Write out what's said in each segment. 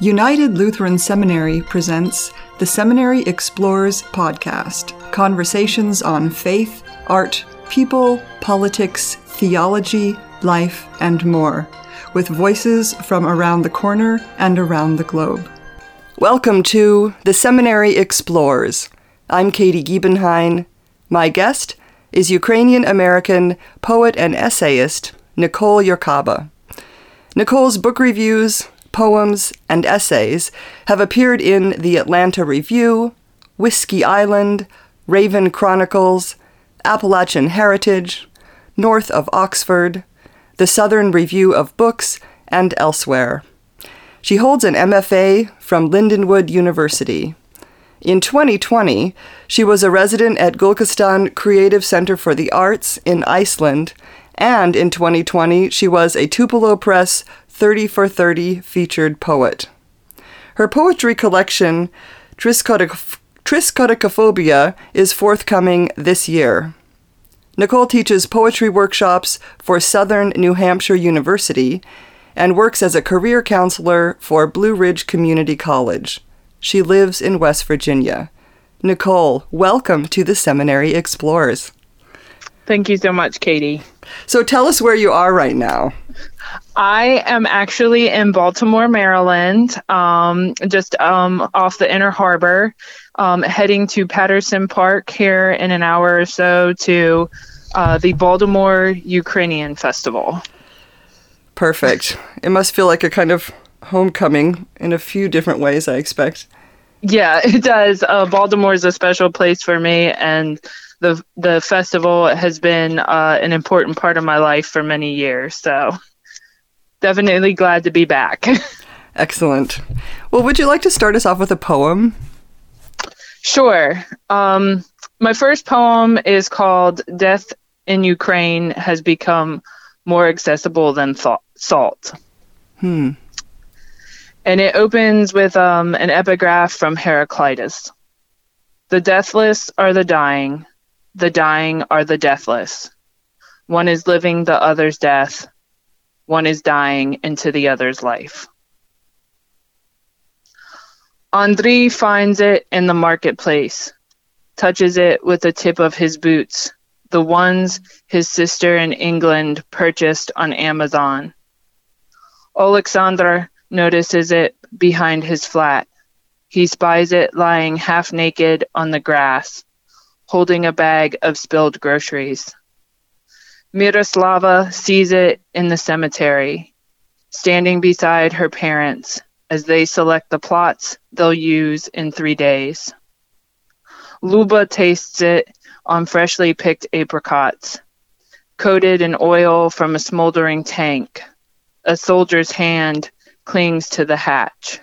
United Lutheran Seminary presents the Seminary Explores podcast conversations on faith, art, people, politics, theology, life, and more, with voices from around the corner and around the globe. Welcome to the Seminary Explores. I'm Katy Giebenhain. My guest is Ukrainian American poet and essayist Nicole Yurcaba. Nicole's book reviews, poems, and essays have appeared in the Atlanta Review, Whiskey Island, Raven Chronicles, Appalachian Heritage, North of Oxford, the Southern Review of Books, and elsewhere. She holds an MFA from Lindenwood University. In 2020, she was a resident at Gullkistan Creative Center for the Arts in Iceland, and in 2020, she was a Tupelo Press 30 for 30 featured poet. Her poetry collection, Triskaidekaphobia, is forthcoming this year. Nicole teaches poetry workshops for Southern New Hampshire University and works as a career counselor for Blue Ridge Community College. She lives in West Virginia. Nicole, welcome to the Seminary Explorers. Thank you so much, Katie. So tell us where you are right now. I am actually in Baltimore, Maryland, um, just um, off the Inner Harbor, um, heading to Patterson Park here in an hour or so to uh, the Baltimore Ukrainian Festival. Perfect. It must feel like a kind of homecoming in a few different ways, I expect. Yeah, it does. Uh, Baltimore is a special place for me, and the the festival has been uh, an important part of my life for many years. So definitely glad to be back. Excellent. Well, would you like to start us off with a poem? Sure. Um, my first poem is called Death in Ukraine Has Become More Accessible Than Th- Salt. Hmm. And it opens with um, an epigraph from Heraclitus The deathless are the dying, the dying are the deathless. One is living the other's death, one is dying into the other's life. Andriy finds it in the marketplace, touches it with the tip of his boots, the ones his sister in England purchased on Amazon. Alexander notices it behind his flat. He spies it lying half naked on the grass, holding a bag of spilled groceries. Miroslava sees it in the cemetery, standing beside her parents as they select the plots they'll use in three days. Luba tastes it on freshly picked apricots, coated in oil from a smoldering tank. A soldier's hand clings to the hatch.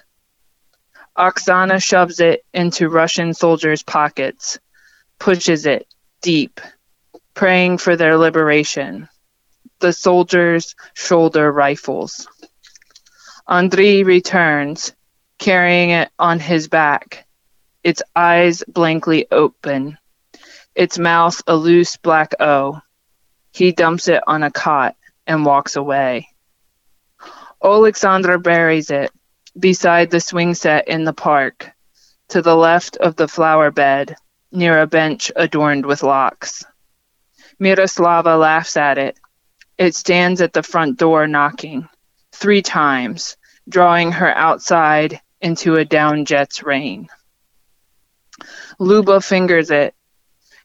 Oksana shoves it into Russian soldiers' pockets, pushes it deep, praying for their liberation. The soldiers shoulder rifles. Andriy returns, carrying it on his back, its eyes blankly open, its mouth a loose black O. He dumps it on a cot and walks away. Alexandra buries it beside the swing set in the park, to the left of the flower bed, near a bench adorned with locks. Miroslava laughs at it. It stands at the front door knocking three times, drawing her outside into a down jet's rain. Luba fingers it.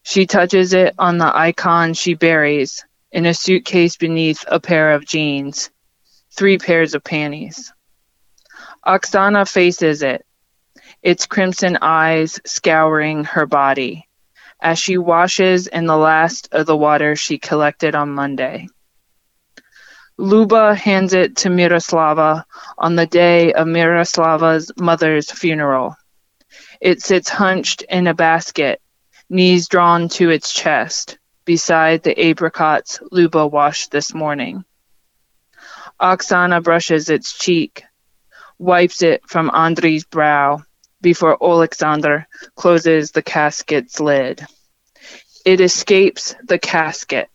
She touches it on the icon she buries in a suitcase beneath a pair of jeans, three pairs of panties. Oksana faces it, its crimson eyes scouring her body as she washes in the last of the water she collected on Monday. Luba hands it to Miroslava on the day of Miroslava's mother's funeral. It sits hunched in a basket, knees drawn to its chest, beside the apricots Luba washed this morning. Oksana brushes its cheek, wipes it from Andriy's brow before Alexander closes the casket's lid. It escapes the casket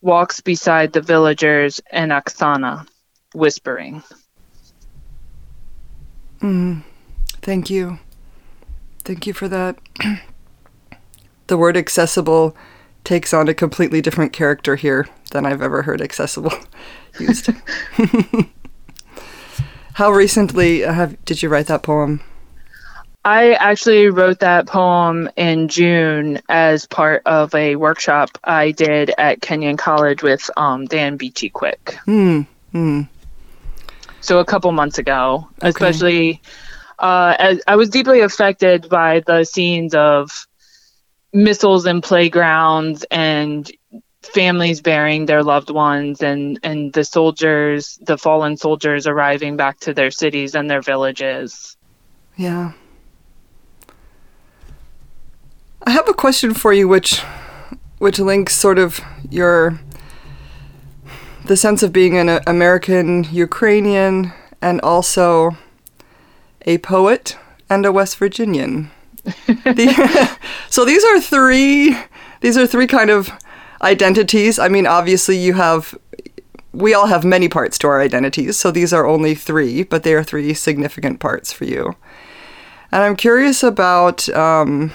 walks beside the villagers and Oksana, whispering. Mm, thank you. Thank you for that. the word accessible takes on a completely different character here than I've ever heard accessible used. How recently have did you write that poem? I actually wrote that poem in June as part of a workshop I did at Kenyon College with um, Dan Beachy Quick. Hmm. Hmm. So a couple months ago, okay. especially, uh, as I was deeply affected by the scenes of missiles in playgrounds and families burying their loved ones and and the soldiers the fallen soldiers arriving back to their cities and their villages yeah i have a question for you which which links sort of your the sense of being an american ukrainian and also a poet and a west virginian the, so these are three these are three kind of identities. I mean, obviously you have we all have many parts to our identities, so these are only three, but they are three significant parts for you. And I'm curious about um,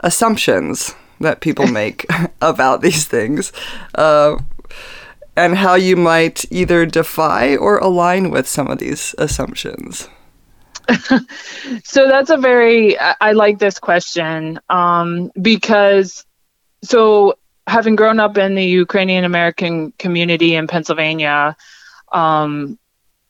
assumptions that people make about these things, uh, and how you might either defy or align with some of these assumptions. so that's a very I, I like this question um, because so having grown up in the Ukrainian American community in Pennsylvania, um,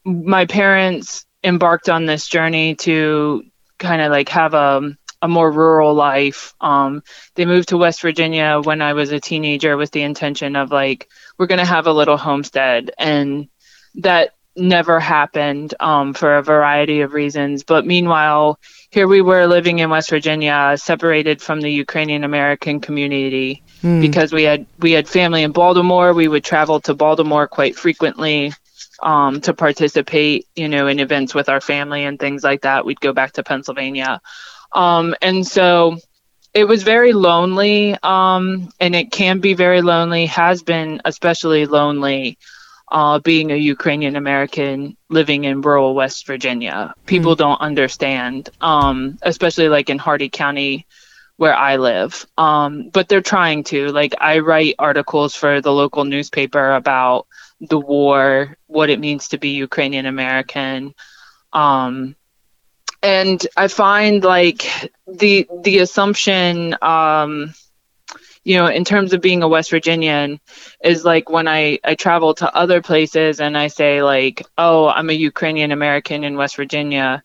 my parents embarked on this journey to kind of like have a a more rural life. Um, they moved to West Virginia when I was a teenager with the intention of like we're gonna have a little homestead, and that never happened um, for a variety of reasons. But meanwhile, here we were living in West Virginia, separated from the Ukrainian American community mm. because we had we had family in Baltimore. We would travel to Baltimore quite frequently um, to participate, you know, in events with our family and things like that. We'd go back to Pennsylvania, um, and so it was very lonely, um, and it can be very lonely. Has been especially lonely uh, being a Ukrainian American living in rural West Virginia. People mm. don't understand, um, especially like in Hardy County, where I live. Um, but they're trying to. Like, I write articles for the local newspaper about the war, what it means to be Ukrainian American. Um, and I find like the the assumption um, you know, in terms of being a West Virginian, is like when I, I travel to other places and I say, like, oh, I'm a Ukrainian American in West Virginia,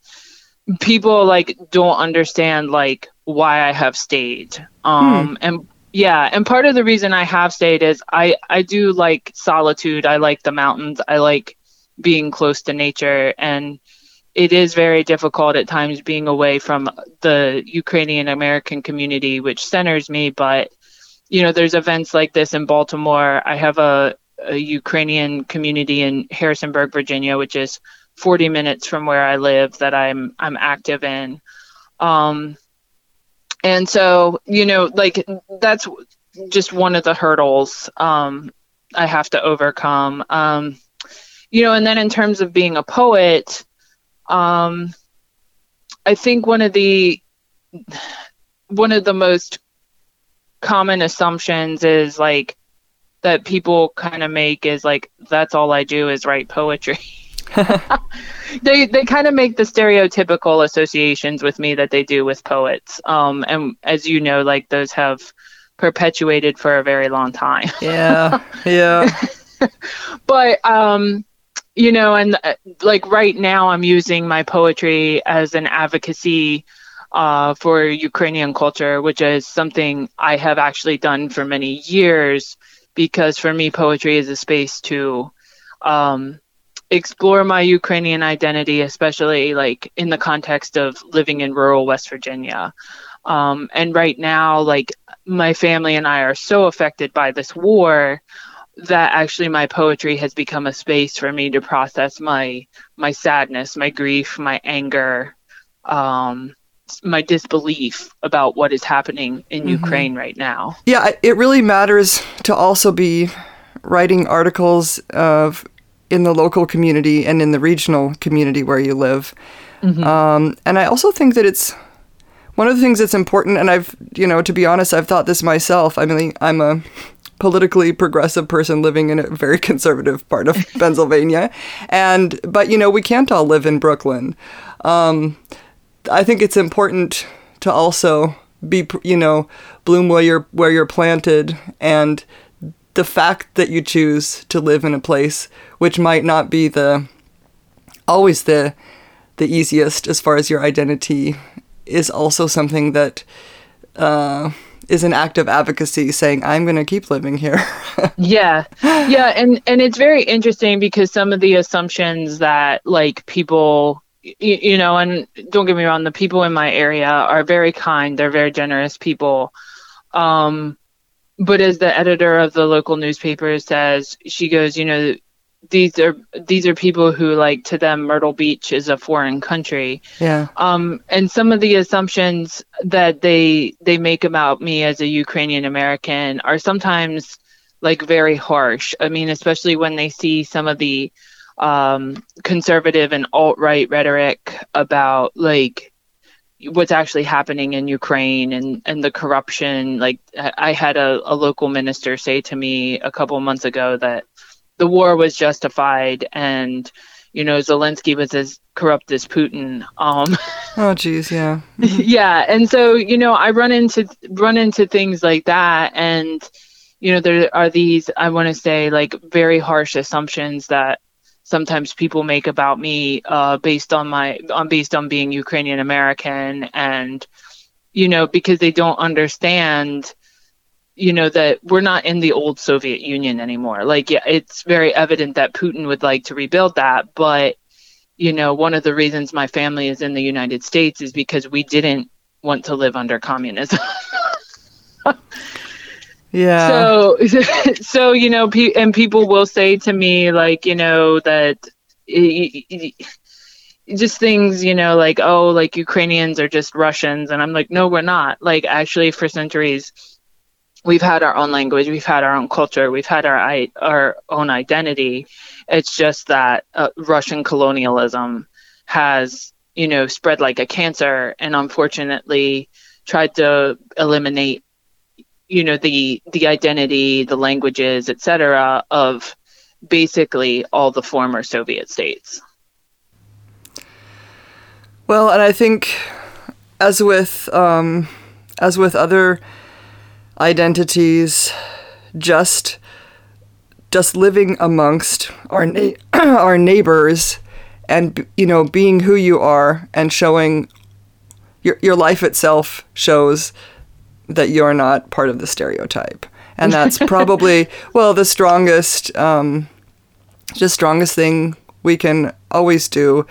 people like don't understand like why I have stayed. Um, hmm. and yeah, and part of the reason I have stayed is I, I do like solitude. I like the mountains. I like being close to nature. And it is very difficult at times being away from the Ukrainian American community, which centers me. But you know, there's events like this in Baltimore. I have a, a Ukrainian community in Harrisonburg, Virginia, which is 40 minutes from where I live that I'm I'm active in. Um, and so, you know, like that's just one of the hurdles um, I have to overcome. Um, you know, and then in terms of being a poet, um, I think one of the one of the most common assumptions is like that people kind of make is like that's all I do is write poetry. they they kind of make the stereotypical associations with me that they do with poets. Um, and as you know, like those have perpetuated for a very long time. yeah, yeah. but um, you know, and uh, like right now, I'm using my poetry as an advocacy uh, for Ukrainian culture, which is something I have actually done for many years because for me, poetry is a space to um, explore my Ukrainian identity, especially like in the context of living in rural West Virginia. Um, and right now, like my family and I are so affected by this war that actually my poetry has become a space for me to process my my sadness, my grief, my anger, um, my disbelief about what is happening in mm-hmm. Ukraine right now. Yeah, it really matters to also be writing articles of in the local community and in the regional community where you live. Mm-hmm. Um, and I also think that it's one of the things that's important. And I've, you know, to be honest, I've thought this myself. I mean, I'm a politically progressive person living in a very conservative part of Pennsylvania, and but you know, we can't all live in Brooklyn. Um, I think it's important to also be, you know, bloom where you're where you're planted and the fact that you choose to live in a place which might not be the always the the easiest as far as your identity is also something that uh, is an act of advocacy saying i'm going to keep living here. Yeah. Yeah and and it's very interesting because some of the assumptions that like people you, you know and don't get me wrong the people in my area are very kind they're very generous people um but as the editor of the local newspaper says, she goes, you know, these are these are people who like to them Myrtle Beach is a foreign country. Yeah. Um, and some of the assumptions that they they make about me as a Ukrainian American are sometimes like very harsh. I mean, especially when they see some of the um, conservative and alt right rhetoric about like what's actually happening in Ukraine and, and the corruption. Like I had a, a local minister say to me a couple months ago that the war was justified and you know Zelensky was as corrupt as Putin. Um, oh, geez, yeah, yeah. And so you know I run into run into things like that, and you know there are these I want to say like very harsh assumptions that sometimes people make about me uh, based on my on based on being Ukrainian American and you know because they don't understand you know that we're not in the old Soviet Union anymore. Like yeah, it's very evident that Putin would like to rebuild that, but you know one of the reasons my family is in the United States is because we didn't want to live under communism. Yeah. So, so you know, pe- and people will say to me like, you know, that it, it, just things, you know, like, oh, like Ukrainians are just Russians, and I'm like, no, we're not. Like, actually, for centuries, we've had our own language, we've had our own culture, we've had our our own identity. It's just that uh, Russian colonialism has, you know, spread like a cancer, and unfortunately, tried to eliminate you know the the identity the languages etc of basically all the former soviet states well and i think as with um, as with other identities just just living amongst our na- our neighbors and you know being who you are and showing your your life itself shows that you're not part of the stereotype. And that's probably, well, the strongest, um, the strongest thing we can always do,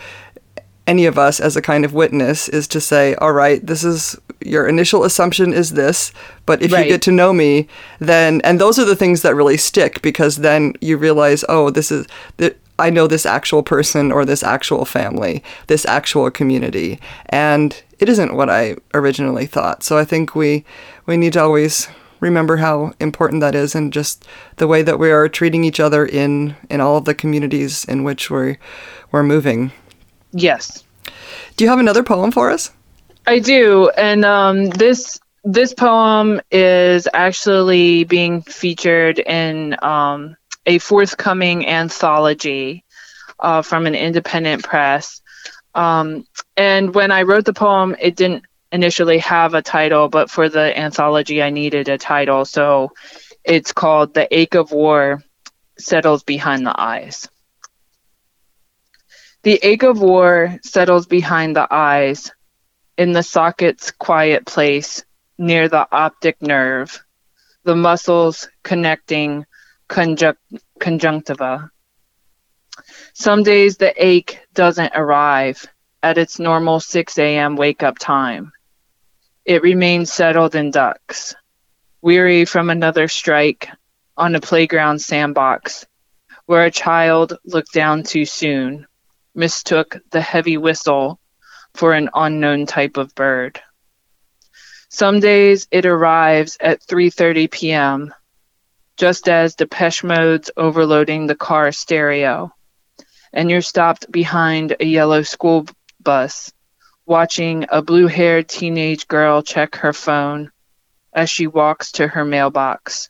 any of us as a kind of witness, is to say, all right, this is your initial assumption is this, but if right. you get to know me, then, and those are the things that really stick because then you realize, oh, this is, I know this actual person or this actual family, this actual community. And it isn't what I originally thought. So I think we we need to always remember how important that is and just the way that we are treating each other in in all of the communities in which we're we're moving. Yes. Do you have another poem for us? I do, and um, this this poem is actually being featured in um, a forthcoming anthology uh, from an independent press. Um, and when I wrote the poem, it didn't initially have a title, but for the anthology, I needed a title. So it's called The Ache of War Settles Behind the Eyes. The ache of war settles behind the eyes, in the socket's quiet place, near the optic nerve, the muscles connecting conjunct- conjunctiva. Some days the ache doesn't arrive at its normal 6 a.m. wake up time. It remains settled in ducts, weary from another strike on a playground sandbox where a child looked down too soon, mistook the heavy whistle for an unknown type of bird. Some days it arrives at 3:30 p.m just as Depeche Mode's overloading the car stereo and you're stopped behind a yellow school bus, watching a blue haired teenage girl check her phone as she walks to her mailbox.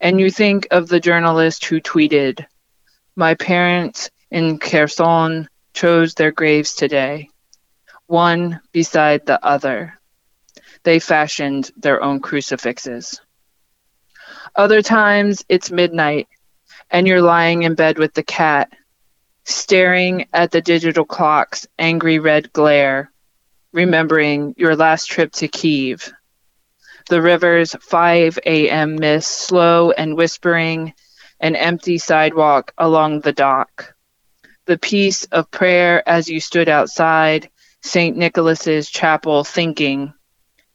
And you think of the journalist who tweeted, My parents in Kherson chose their graves today, one beside the other. They fashioned their own crucifixes. Other times it's midnight and you're lying in bed with the cat, staring at the digital clock's angry red glare, remembering your last trip to Kiev. The river's 5 a.m. mist slow and whispering, an empty sidewalk along the dock. The peace of prayer as you stood outside St. Nicholas's chapel thinking,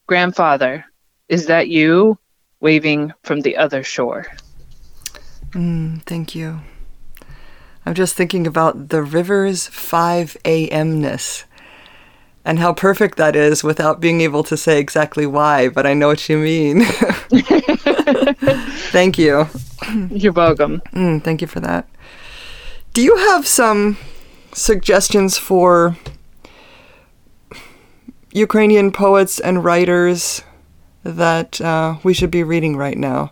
Grandfather, is that you? waving from the other shore. Mm, thank you. I'm just thinking about the river's 5 a.m. ness and how perfect that is without being able to say exactly why, but I know what you mean. thank you. You're welcome. Mm, thank you for that. Do you have some suggestions for Ukrainian poets and writers that uh, we should be reading right now?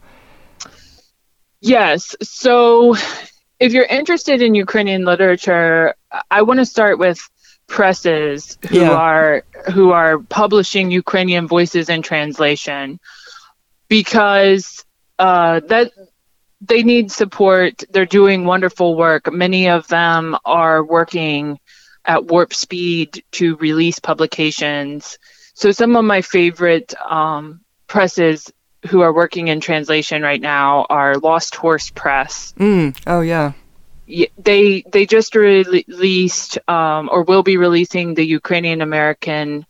Yes. So, if you're interested in Ukrainian literature, I want to start with presses who yeah. are who are publishing Ukrainian voices in translation because uh, that they need support. They're doing wonderful work. Many of them are working at warp speed to release publications. So some of my favorite um, presses who are working in translation right now are Lost Horse Press. Mm. Oh yeah. They they just released um, or will be releasing the Ukrainian American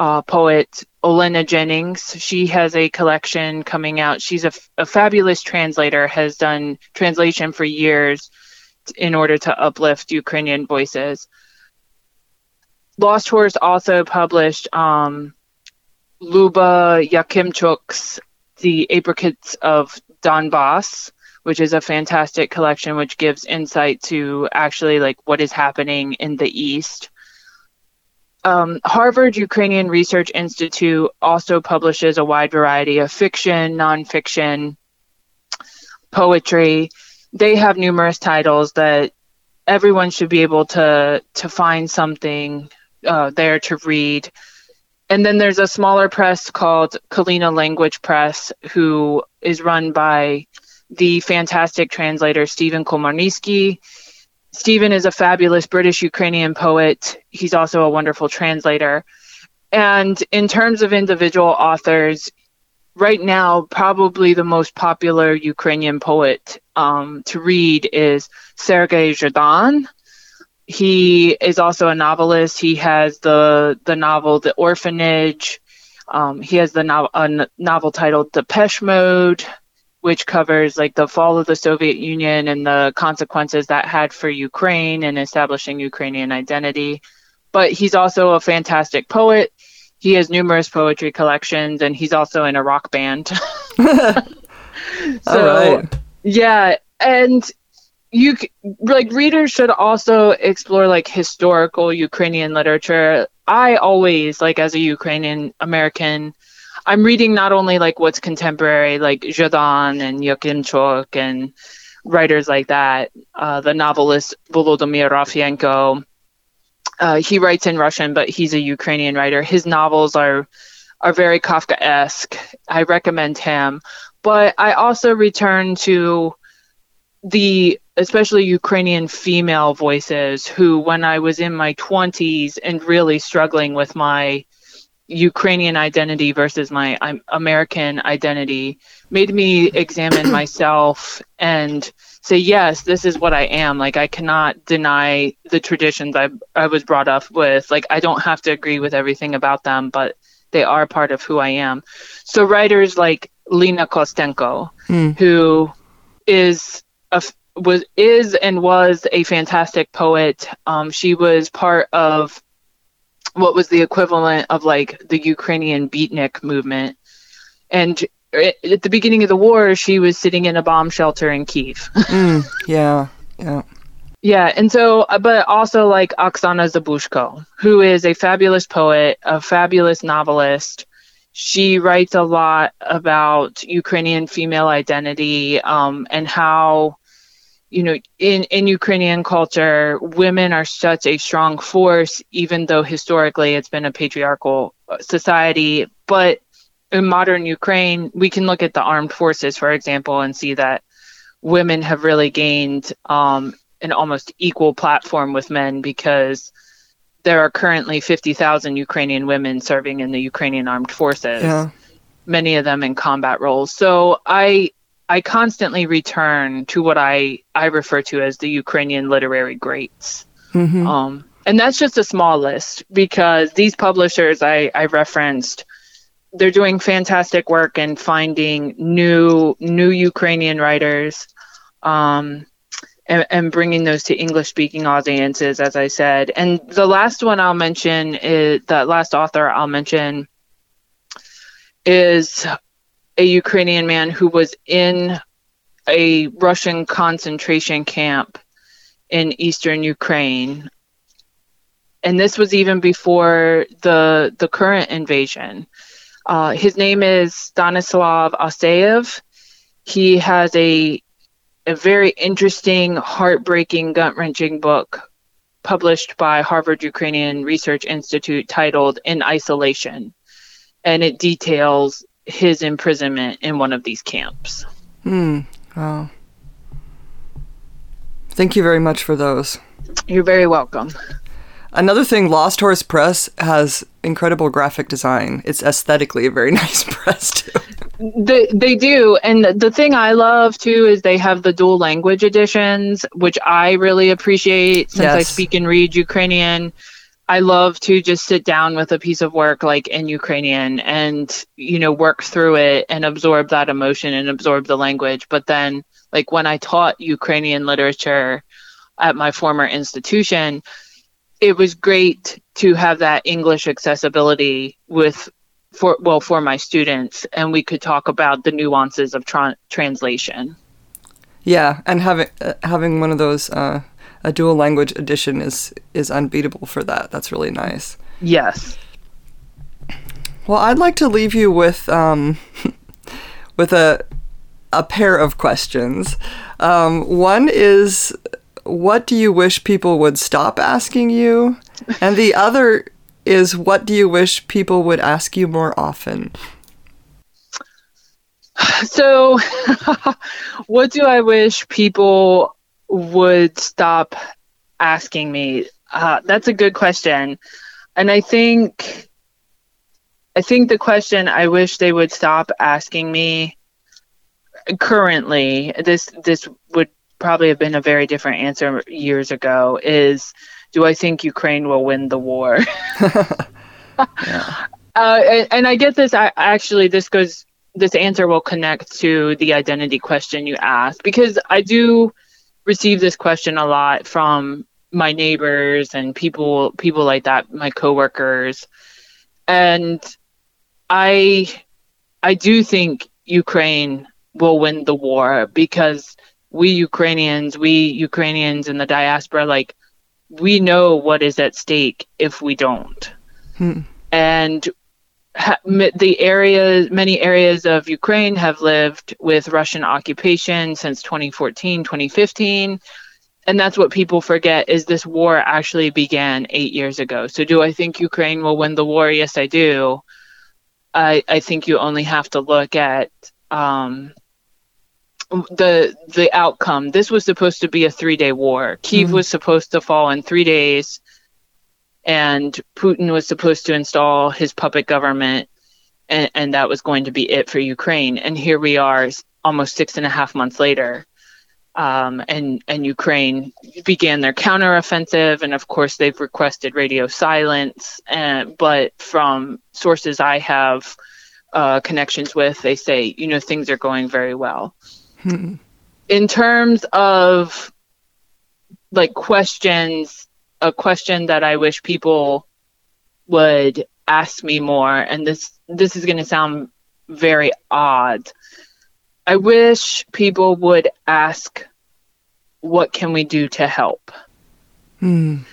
uh, poet Olena Jennings. She has a collection coming out. She's a, a fabulous translator. Has done translation for years in order to uplift Ukrainian voices. Lost Horse also published um, Luba Yakimchuk's The Apricots of Donbas, which is a fantastic collection which gives insight to actually like what is happening in the East. Um, Harvard Ukrainian Research Institute also publishes a wide variety of fiction, nonfiction, poetry. They have numerous titles that everyone should be able to to find something uh, there to read. And then there's a smaller press called Kalyna Language Press, who is run by the fantastic translator Stephen Komarnyckyj. Stephen is a fabulous British Ukrainian poet. He's also a wonderful translator. And in terms of individual authors, right now, probably the most popular Ukrainian poet um, to read is Sergei Zhadan. He is also a novelist. He has the the novel The Orphanage. Um, he has the no- a novel titled Depeche Mode, which covers like the fall of the Soviet Union and the consequences that had for Ukraine and establishing Ukrainian identity. But he's also a fantastic poet. He has numerous poetry collections, and he's also in a rock band. so, yeah, and you like readers should also explore like historical Ukrainian literature. I always like as a Ukrainian American, I'm reading not only like what's contemporary, like Zhadan and Yakimchuk and writers like that. Uh, the novelist Volodymyr Rafeyenko. Uh, he writes in Russian, but he's a Ukrainian writer. His novels are are very Kafka-esque. I recommend him. But I also return to the especially Ukrainian female voices who, when I was in my 20s and really struggling with my Ukrainian identity versus my American identity, made me examine myself and say, yes, this is what I am. Like, I cannot deny the traditions I, I was brought up with. Like, I don't have to agree with everything about them, but they are part of who I am. So, writers like Lina Kostenko, mm. who is a, was is and was a fantastic poet. Um, she was part of what was the equivalent of like the Ukrainian beatnik movement, and at the beginning of the war, she was sitting in a bomb shelter in Kiev. mm, yeah, yeah. Yeah, and so, uh, but also like Oksana Zabuzhko, who is a fabulous poet, a fabulous novelist. She writes a lot about Ukrainian female identity um, and how, you know, in, in Ukrainian culture, women are such a strong force, even though historically it's been a patriarchal uh, society. But in modern Ukraine, we can look at the armed forces, for example, and see that women have really gained um, an almost equal platform with men because there are currently 50,000 Ukrainian women serving in the Ukrainian armed forces. Yeah. Many of them in combat roles. So I I constantly return to what I I refer to as the Ukrainian literary greats. Mm-hmm. Um, and that's just a small list because these publishers I, I referenced they're doing fantastic work in finding new new Ukrainian writers um, and, and bringing those to English speaking audiences, as I said. And the last one I'll mention is the last author I'll mention is a Ukrainian man who was in a Russian concentration camp in eastern Ukraine. And this was even before the the current invasion. Uh, his name is Stanislav Aseyev. He has a a very interesting, heartbreaking, gut wrenching book published by Harvard Ukrainian Research Institute titled In Isolation. And it details his imprisonment in one of these camps. Hmm. Wow. Thank you very much for those. You're very welcome. Another thing, Lost Horse Press has incredible graphic design. It's aesthetically a very nice press, too. They they do, and the thing I love too is they have the dual language editions, which I really appreciate since yes. I speak and read Ukrainian. I love to just sit down with a piece of work like in Ukrainian and you know work through it and absorb that emotion and absorb the language. But then, like when I taught Ukrainian literature at my former institution, it was great to have that English accessibility with for well for my students and we could talk about the nuances of tra- translation yeah and having uh, having one of those uh, a dual language edition is is unbeatable for that. That's really nice. Yes. Well i'd like to leave you with um, with a a pair of questions. Um, one is what do you wish people would stop asking you? And the other is what do you wish people would ask you more often? So, what do I wish people would stop asking me? Uh, that's a good question, and I think, I think the question I wish they would stop asking me currently. This this would probably have been a very different answer years ago. Is do I think Ukraine will win the war? yeah. uh, and, and, I get this. I actually this goes. This answer will connect to the identity question you asked because I do receive this question a lot from my neighbors and people people like that, my coworkers, and I I do think Ukraine will win the war because we Ukrainians, we Ukrainians in the diaspora, like we know what is at stake if we don't. Hmm. And ha- the areas, many areas of Ukraine have lived with Russian occupation since 2014, 2015. And that's what people forget is this war actually began eight years ago. So do I think Ukraine will win the war? Yes, I do. I, I think you only have to look at um, the the outcome. This was supposed to be a three day war. Kiev mm-hmm. was supposed to fall in three days, and Putin was supposed to install his puppet government, and, and that was going to be it for Ukraine. And here we are, almost six and a half months later, um, and and Ukraine began their counteroffensive, and of course they've requested radio silence. And but from sources I have uh, connections with, they say you know things are going very well. Hmm. In terms of like questions, a question that I wish people would ask me more, and this this is going to sound very odd. I wish people would ask what can we do to help? Mm.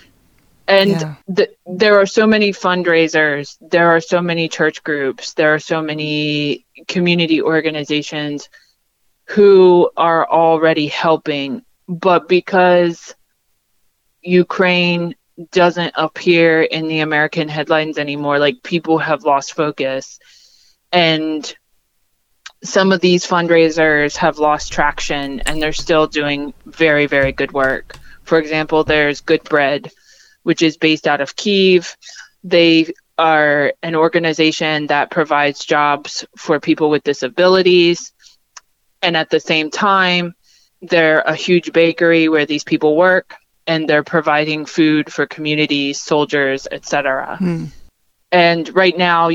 And Yeah. th- there are so many fundraisers, there are so many church groups, there are so many community organizations who are already helping, but because Ukraine doesn't appear in the American headlines anymore, like people have lost focus. And some of these fundraisers have lost traction and they're still doing very, very good work. For example, there's Good Bread, which is based out of Kiev. They are an organization that provides jobs for people with disabilities. And at the same time, they're a huge bakery where these people work and they're providing food for communities, soldiers, etc. Hmm. And right now,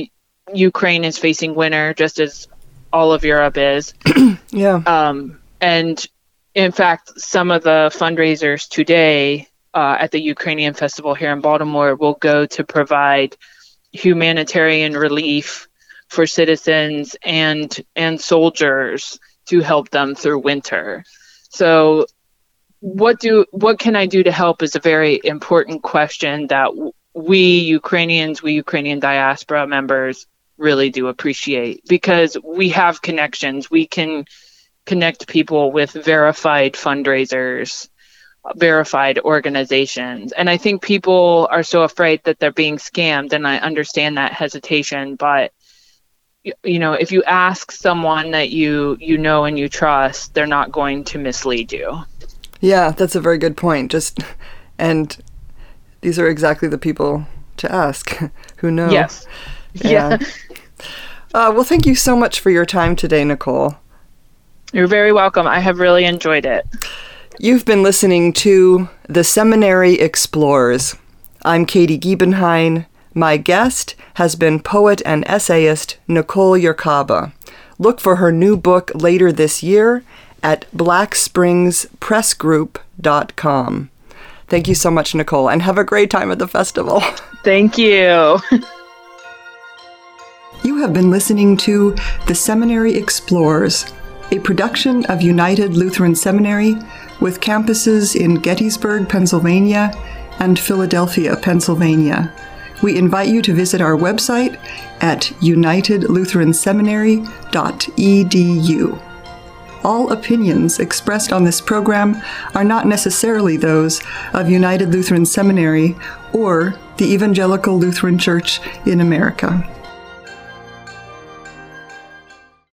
Ukraine is facing winter, just as all of Europe is. Yeah. Um, and in fact, some of the fundraisers today uh, at the Ukrainian festival here in Baltimore will go to provide humanitarian relief for citizens and and soldiers to help them through winter. So, what do what can I do to help is a very important question that we Ukrainians, we Ukrainian diaspora members, really do appreciate because we have connections. We can connect people with verified fundraisers, verified organizations. And I think people are so afraid that they're being scammed, and I understand that hesitation. But you know, if you ask someone that you you know and you trust, they're not going to mislead you. Yeah, that's a very good point. Just and these are exactly the people to ask who know. Yes. Yeah. Uh, well, thank you so much for your time today, Nicole. You're very welcome. I have really enjoyed it. You've been listening to The Seminary Explores. I'm Katy Giebenhain. My guest has been poet and essayist Nicole Yurcaba. Look for her new book later this year at blackspringspressgroup.com. Thank you so much, Nicole, and have a great time at the festival. Thank you. You have been listening to The Seminary Explores, a production of United Lutheran Seminary with campuses in Gettysburg, Pennsylvania and Philadelphia, Pennsylvania. We invite you to visit our website at unitedlutheranseminary.edu. All opinions expressed on this program are not necessarily those of United Lutheran Seminary or the Evangelical Lutheran Church in America.